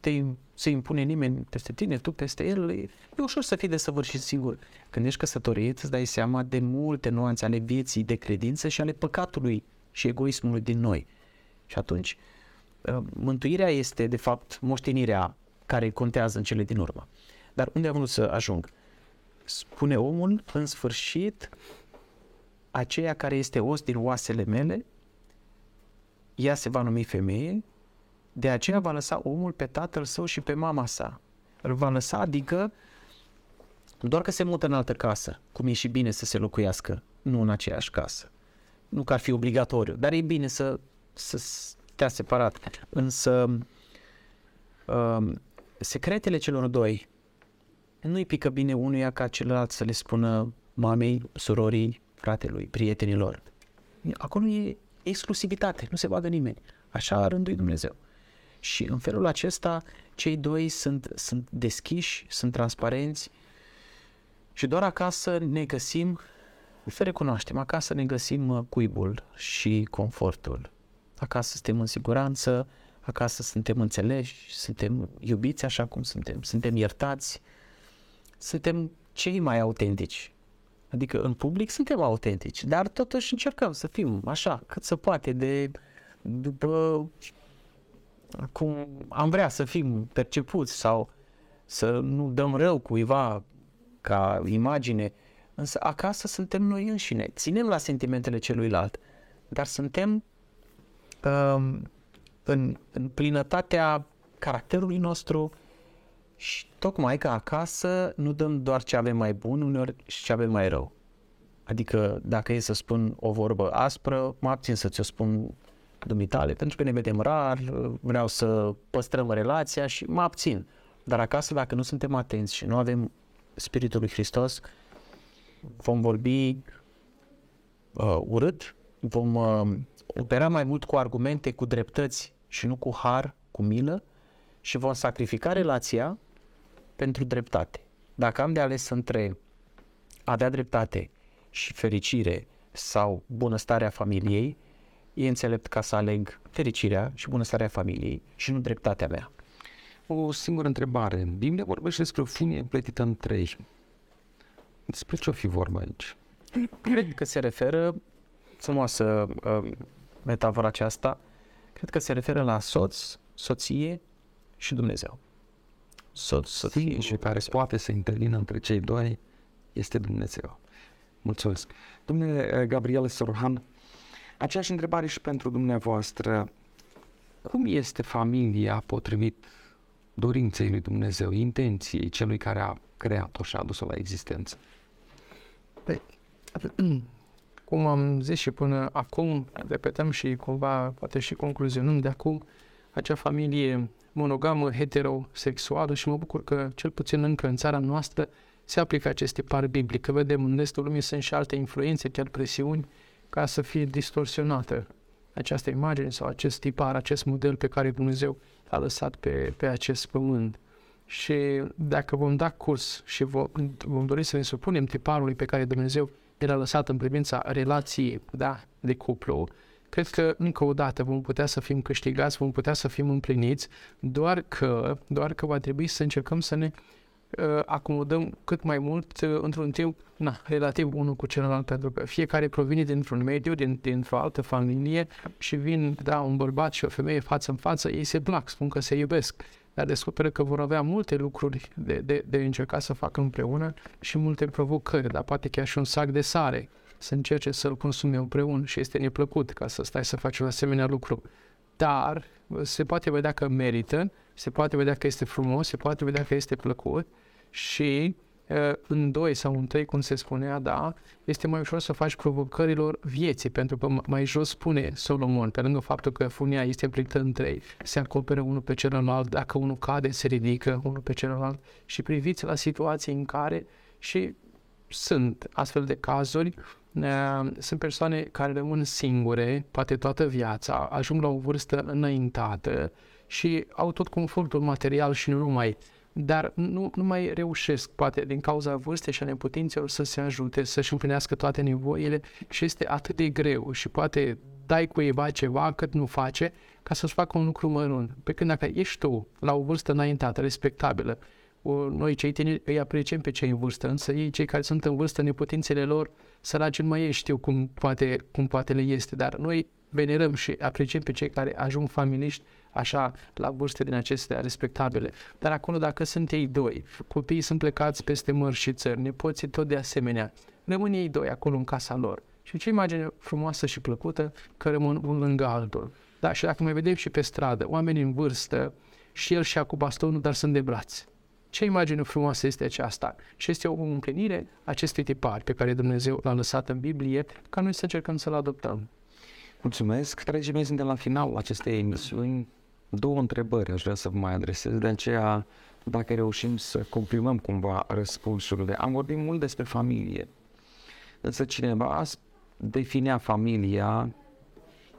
te, se impune nimeni peste tine, tu peste el, e, e ușor să fii desăvârșit singur. Când ești căsătorit, îți dai seama de multe nuanțe ale vieții de credință și ale păcatului și egoismului din noi. Și atunci, uh, mântuirea este, de fapt, moștenirea care contează în cele din urmă. Dar unde am vrut să ajung? Spune omul, în sfârșit, aceea care este os din oasele mele, ea se va numi femeie, de aceea va lăsa omul pe tatăl său și pe mama sa. Îl va lăsa, adică, doar că se mută în altă casă, cum e și bine să se locuiască, nu în aceeași casă. Nu că ar fi obligatoriu, dar e bine să, să stea separat. Însă, um, secretele celor doi nu-i pică bine unuia ca celălalt să le spună mamei, surorii, fratelui, prietenilor. Acolo e exclusivitate, nu se vadă nimeni. Așa a rânduit Dumnezeu. Și în felul acesta, cei doi sunt, sunt deschiși, sunt transparenți și doar acasă ne găsim, să recunoaștem, acasă ne găsim uh, cuibul și confortul. Acasă suntem în siguranță, acasă suntem înțeleși, suntem iubiți așa cum suntem, suntem iertați, suntem cei mai autentici. Adică în public suntem autentici, dar totuși încercăm să fim așa, cât se poate de după cum am vrea să fim percepuți sau să nu dăm rău cuiva ca imagine, însă acasă suntem noi înșine, ținem la sentimentele celuilalt, dar suntem um, în, în plinătatea caracterului nostru și tocmai că acasă nu dăm doar ce avem mai bun, uneori și ce avem mai rău. Adică dacă e să spun o vorbă aspră, mă abțin să ți-o spun dumitale, pentru că ne vedem rar, vreau să păstrăm relația și mă abțin. Dar acasă, dacă nu suntem atenți și nu avem Spiritul lui Hristos, vom vorbi uh, urât, vom uh, opera mai mult cu argumente, cu dreptăți și nu cu har, cu milă și vom sacrifica relația pentru dreptate. Dacă am de ales între a avea dreptate și fericire sau bunăstarea familiei, e înțelept ca să aleg fericirea și bunăstarea familiei și nu dreptatea mea. O singură întrebare. Biblia vorbește despre o funie împletită în trei. Despre ce o fi vorba aici? Cred că se referă, frumoasă uh, metafora aceasta, cred că se referă la soț, soție și Dumnezeu. Soț, soție și Singurul care poate să intervină între cei doi este Dumnezeu. Mulțumesc. Domnule eh, Gabriel Sorohan, aceeași întrebare și pentru dumneavoastră. Cum este familia potrivit dorinței lui Dumnezeu, intenției celui care a creat-o și a adus-o la existență? Cum am zis și până acum, repetăm și cumva, poate și concluzionăm de acum, acea familie monogamă, heterosexuală și mă bucur că cel puțin încă în țara noastră se aplică acest tipar biblic, că vedem în restul lumii sunt și alte influențe, chiar presiuni, ca să fie distorsionată această imagine sau acest tipar, acest model pe care Dumnezeu a lăsat pe, pe acest pământ. Și dacă vom da curs și vom, vom dori să ne supunem tiparului pe care Dumnezeu l-a lăsat în privința relației da, de cuplu, cred că încă o dată vom putea să fim câștigați, vom putea să fim împliniți, doar că, doar că va trebui să încercăm să ne uh, acomodăm cât mai mult uh, într-un timp na, relativ unul cu celălalt, pentru că fiecare provine dintr-un mediu, din, dintr-o altă familie și vin, da, un bărbat și o femeie față în față, ei se plac, spun că se iubesc, dar descoperă că vor avea multe lucruri de, de, de încercat să facă împreună și multe provocări, dar poate chiar și un sac de sare să încerce să-l consume împreună și este neplăcut ca să stai să faci un asemenea lucru. Dar se poate vedea că merită, se poate vedea că este frumos, se poate vedea că este plăcut și uh, în doi sau în trei, cum se spunea, da, este mai ușor să faci provocărilor vieții, pentru că mai jos spune Solomon, pe lângă faptul că funia este împlinită în trei, se acoperă unul pe celălalt, dacă unul cade, se ridică unul pe celălalt și priviți la situații în care și sunt astfel de cazuri, uh, sunt persoane care rămân singure, poate toată viața, ajung la o vârstă înaintată și au tot confortul material și nu numai, dar nu, nu mai reușesc, poate din cauza vârstei și a neputințelor, să se ajute, să-și împlinească toate nevoile și este atât de greu și poate dai cuiva ceva cât nu face ca să-ți facă un lucru mărunt. Pe când dacă ești tu la o vârstă înaintată, respectabilă, o, noi cei tineri îi apreciem pe cei în vârstă, însă ei, cei care sunt în vârstă, neputințele lor, săraci nu mai ei știu cum poate, cum poate le este, dar noi venerăm și apreciem pe cei care ajung familiști așa la vârste din acestea respectabile. Dar acolo dacă sunt ei doi, copiii sunt plecați peste mări și țări, nepoții tot de asemenea, rămân ei doi acolo în casa lor. Și ce imagine frumoasă și plăcută că rămân unul lângă altul. Da, și dacă mai vedem și pe stradă, oameni în vârstă, și el și cu bastonul, dar sunt de braț. Ce imagine frumoasă este aceasta? Și este o împlinire acestui tipar pe care Dumnezeu l-a lăsat în Biblie, ca noi să încercăm să-l adoptăm. Mulțumesc. Dragii mei, suntem la finalul acestei emisiuni. Două întrebări aș vrea să vă mai adresez, de aceea dacă reușim să comprimăm cumva răspunsurile. Am vorbit mult despre familie, însă cineva definea familia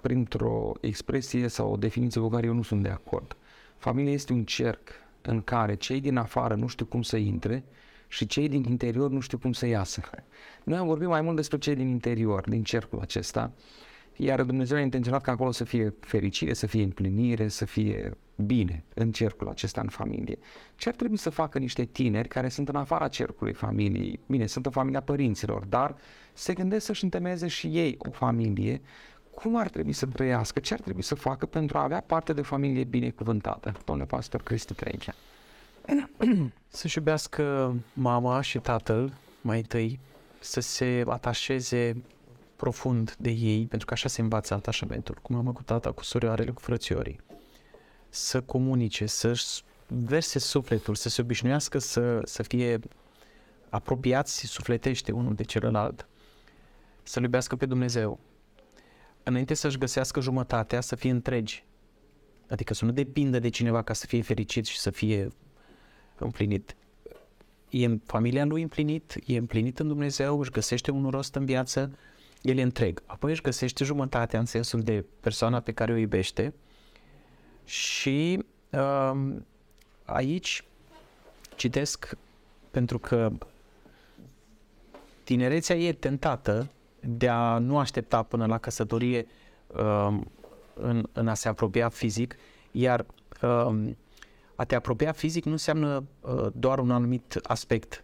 printr-o expresie sau o definiție cu care eu nu sunt de acord. Familia este un cerc în care cei din afară nu știu cum să intre și cei din interior nu știu cum să iasă. Noi am vorbit mai mult despre cei din interior, din cercul acesta, iar Dumnezeu a intenționat ca acolo să fie fericire, să fie împlinire, să fie bine în cercul acesta în familie. Ce ar trebui să facă niște tineri care sunt în afara cercului familiei? Bine, sunt în familia părinților, dar se gândesc să-și întemeieze și ei o familie. Cum ar trebui să trăiască? Ce ar trebui să facă pentru a avea parte de o familie binecuvântată? Domnule pastor Cristi Trencea. Să-și iubească mama și tatăl mai întâi, să se atașeze profund de ei, pentru că așa se învață atașamentul, cu mama, cu tata, cu surioarele, cu frățiorii. Să comunice, să-și verse sufletul, să se obișnuiască să, să fie apropiați sufletește unul de celălalt, să-L iubească pe Dumnezeu. Înainte să-și găsească jumătatea, să fie întregi. Adică să nu depindă de cineva ca să fie fericit și să fie împlinit. E în familia lui împlinit, e împlinit în Dumnezeu, își găsește un rost în viață, el e întreg. Apoi își găsește jumătatea în sensul de persoana pe care o iubește și uh, aici citesc pentru că tinerețea e tentată de a nu aștepta până la căsătorie uh, în, în a se apropia fizic, iar uh, a te apropia fizic nu înseamnă uh, doar un anumit aspect.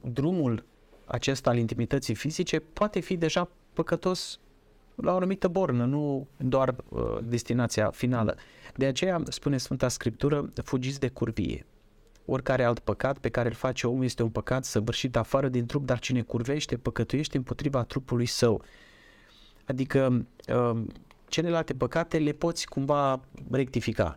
Drumul acesta al intimității fizice poate fi deja păcătos la o anumită bornă, nu doar uh, destinația finală. De aceea spune Sfânta Scriptură, fugiți de curvie. Oricare alt păcat pe care îl face omul este un păcat săvârșit afară din trup, dar cine curvește, păcătuiește împotriva trupului său. Adică uh, celelalte păcate le poți cumva rectifica.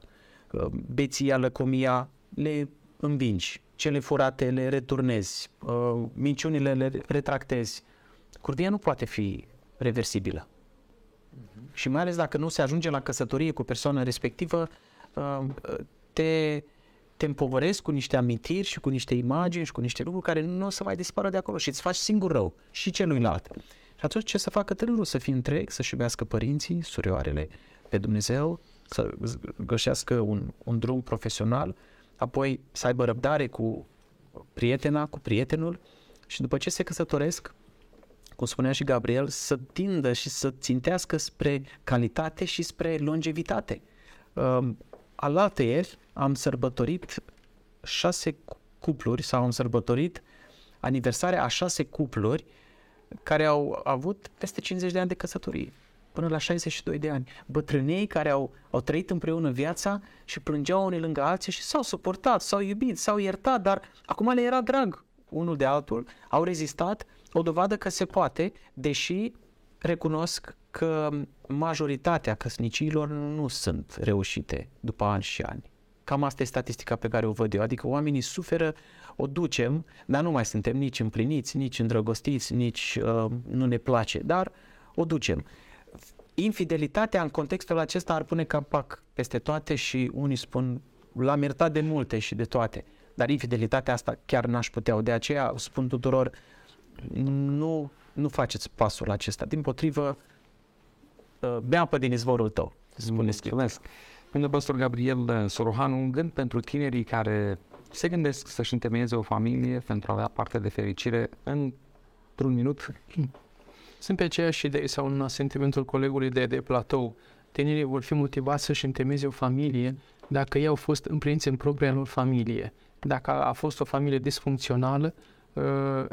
Uh, beția, lăcomia, le învingi cele furate le returnezi, uh, minciunile le retractezi. Curvia nu poate fi reversibilă. Uh-huh. Și mai ales dacă nu se ajunge la căsătorie cu persoana respectivă, uh, te, te împovărezi cu niște amintiri și cu niște imagini și cu niște lucruri care nu o să mai dispară de acolo și îți faci singur rău și celuilalt. Și atunci ce să facă tânărul? Să fie întreg, să-și iubească părinții, surioarele pe Dumnezeu, să găsească un, un drum profesional, apoi să aibă răbdare cu prietena, cu prietenul și după ce se căsătoresc, cum spunea și Gabriel, să tindă și să țintească spre calitate și spre longevitate. Uh, alaltă ieri am sărbătorit șase cupluri sau am sărbătorit aniversarea a șase cupluri care au avut peste 50 de ani de căsătorie până la 62 de ani. Bătrânei care au, au trăit împreună viața și plângeau unii lângă alții și s-au suportat, s-au iubit, s-au iertat, dar acum le era drag unul de altul, au rezistat, o dovadă că se poate, deși recunosc că majoritatea căsniciilor nu sunt reușite după ani și ani. Cam asta e statistica pe care o văd eu. Adică oamenii suferă, o ducem, dar nu mai suntem nici împliniți, nici îndrăgostiți, nici uh, nu ne place, dar o ducem. Infidelitatea în contextul acesta ar pune capac peste toate și unii spun l-am iertat de multe și de toate. Dar infidelitatea asta chiar n-aș putea. De aceea spun tuturor, nu, nu faceți pasul acesta. Din potrivă, uh, bea apă din izvorul tău, spune Scriptura. Mulțumesc. Domnul pastor Gabriel Sorohan, un gând pentru tinerii care se gândesc să-și întemeieze o familie pentru a avea parte de fericire într-un minut. Sunt pe aceeași idee sau în sentimentul colegului de, de platou. Tinerii vor fi motivați să-și întemeieze o familie dacă ei au fost împliniți în propria lor familie. Dacă a fost o familie disfuncțională, uh,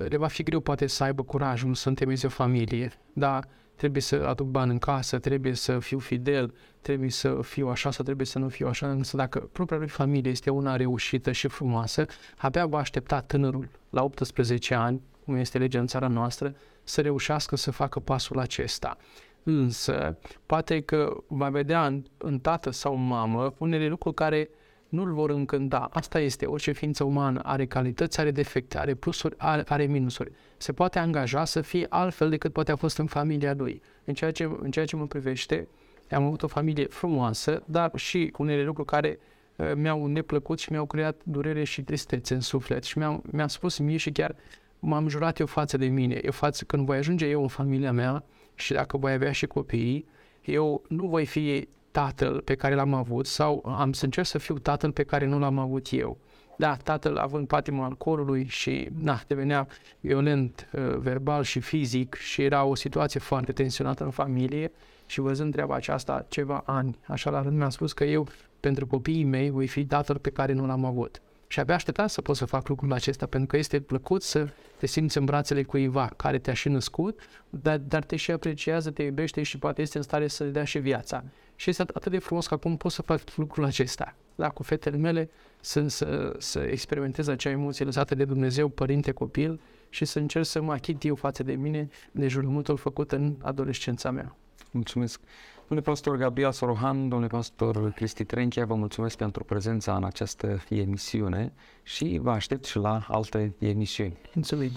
le va fi greu poate să aibă curajul să întemeieze o familie, dar trebuie să aduc bani în casă, trebuie să fiu fidel, trebuie să fiu așa sau trebuie să nu fiu așa, însă dacă propria lui familie este una reușită și frumoasă, abia va aștepta tânărul la 18 ani, cum este legea în țara noastră, să reușească să facă pasul acesta. Însă, poate că va vedea în, în tată sau mamă unele lucruri care nu-l vor încânta. Asta este, orice ființă umană are calități, are defecte, are plusuri, are, are minusuri. Se poate angaja să fie altfel decât poate a fost în familia lui. În ceea ce, în ceea ce mă privește, am avut o familie frumoasă, dar și unele lucruri care uh, mi-au neplăcut și mi-au creat durere și tristețe în suflet. Și mi-am, mi-am spus mie și chiar m-am jurat eu față de mine, eu față, când voi ajunge eu în familia mea și dacă voi avea și copii, eu nu voi fi tatăl pe care l-am avut sau am să încerc să fiu tatăl pe care nu l-am avut eu. Da, tatăl având patima alcoolului și na, devenea violent uh, verbal și fizic și era o situație foarte tensionată în familie și văzând treaba aceasta ceva ani, așa la rând mi-am spus că eu pentru copiii mei voi fi tatăl pe care nu l-am avut. Și abia așteptam să pot să fac lucrul acesta, pentru că este plăcut să te simți în brațele cuiva care te-a și născut, dar, dar te și apreciază, te iubește și poate este în stare să-ți dea și viața. Și este atât de frumos că acum pot să fac lucrul acesta. Da, cu fetele mele să, să, să experimentez acea emoție lăsată de Dumnezeu, părinte, copil, și să încerc să mă achit eu față de mine de jurământul făcut în adolescența mea. Mulțumesc. Domnule pastor Gabriel Sorohan, domnule pastor Cristi Trenchea, vă mulțumesc pentru prezența în această emisiune și vă aștept și la alte emisiuni. Mulțumim.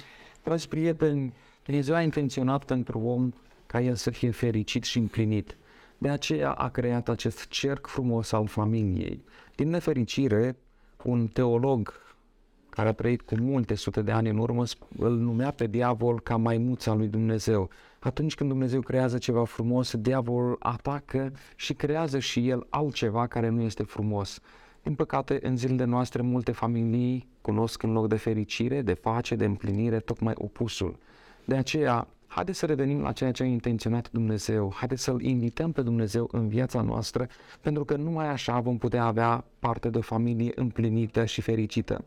Dragi prieteni, Dumnezeu a intenționat pentru om ca el să fie fericit și împlinit. De aceea a creat acest cerc frumos al familiei. Din nefericire, un teolog care a trăit cu multe sute de ani în urmă, îl numea pe diavol ca maimuța lui Dumnezeu. Atunci când Dumnezeu creează ceva frumos, diavolul atacă și creează și el altceva care nu este frumos. Din păcate, în zilele noastre, multe familii cunosc în loc de fericire, de pace, de împlinire, tocmai opusul. De aceea, haideți să revenim la ceea ce a intenționat Dumnezeu, haideți să-L invităm pe Dumnezeu în viața noastră, pentru că numai așa vom putea avea parte de o familie împlinită și fericită.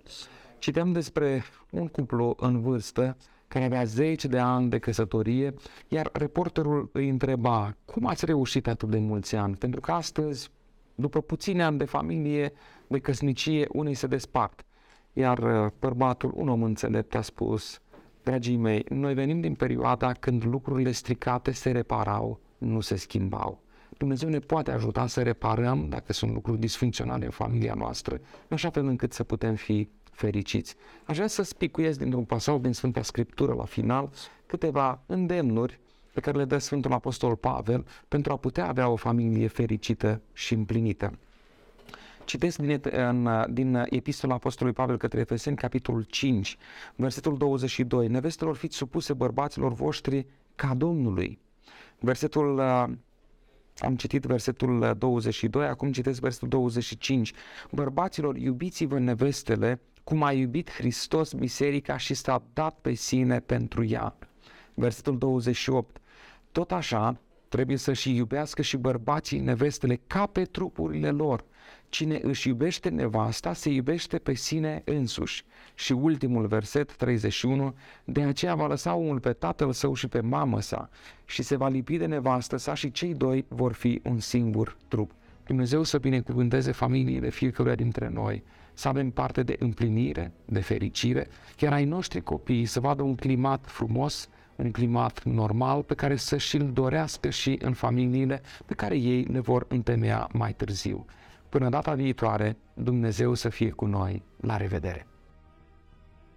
Citeam despre un cuplu în vârstă care avea 10 de ani de căsătorie, iar reporterul îi întreba, cum ați reușit atât de mulți ani? Pentru că astăzi, după puține ani de familie, de căsnicie, unii se despart. Iar uh, bărbatul, un om înțelept, a spus, dragii mei, noi venim din perioada când lucrurile stricate se reparau, nu se schimbau. Dumnezeu ne poate ajuta să reparăm dacă sunt lucruri disfuncționale în familia noastră, în așa fel încât să putem fi fericiți. Aș vrea să spicuiesc dintr-un pasaj din Sfânta Scriptură la final câteva îndemnuri pe care le dă Sfântul Apostol Pavel pentru a putea avea o familie fericită și împlinită. Citesc din, în, din Epistola Apostolului Pavel către Efeseni, capitolul 5, versetul 22. Nevestelor fiți supuse bărbaților voștri ca Domnului. Versetul am citit versetul 22, acum citesc versetul 25. Bărbaților, iubiți-vă nevestele cum a iubit Hristos biserica și s-a dat pe sine pentru ea. Versetul 28. Tot așa, trebuie să și iubească și bărbații nevestele ca pe trupurile lor. Cine își iubește nevasta, se iubește pe sine însuși. Și ultimul verset, 31, de aceea va lăsa omul pe tatăl său și pe mamă sa și se va lipi de nevastă sa și cei doi vor fi un singur trup. Dumnezeu să binecuvânteze familiile fiecăruia dintre noi să avem parte de împlinire, de fericire, chiar ai noștri copii să vadă un climat frumos, un climat normal pe care să și-l dorească și în familiile pe care ei le vor întemeia mai târziu. Până data viitoare, Dumnezeu să fie cu noi. La revedere!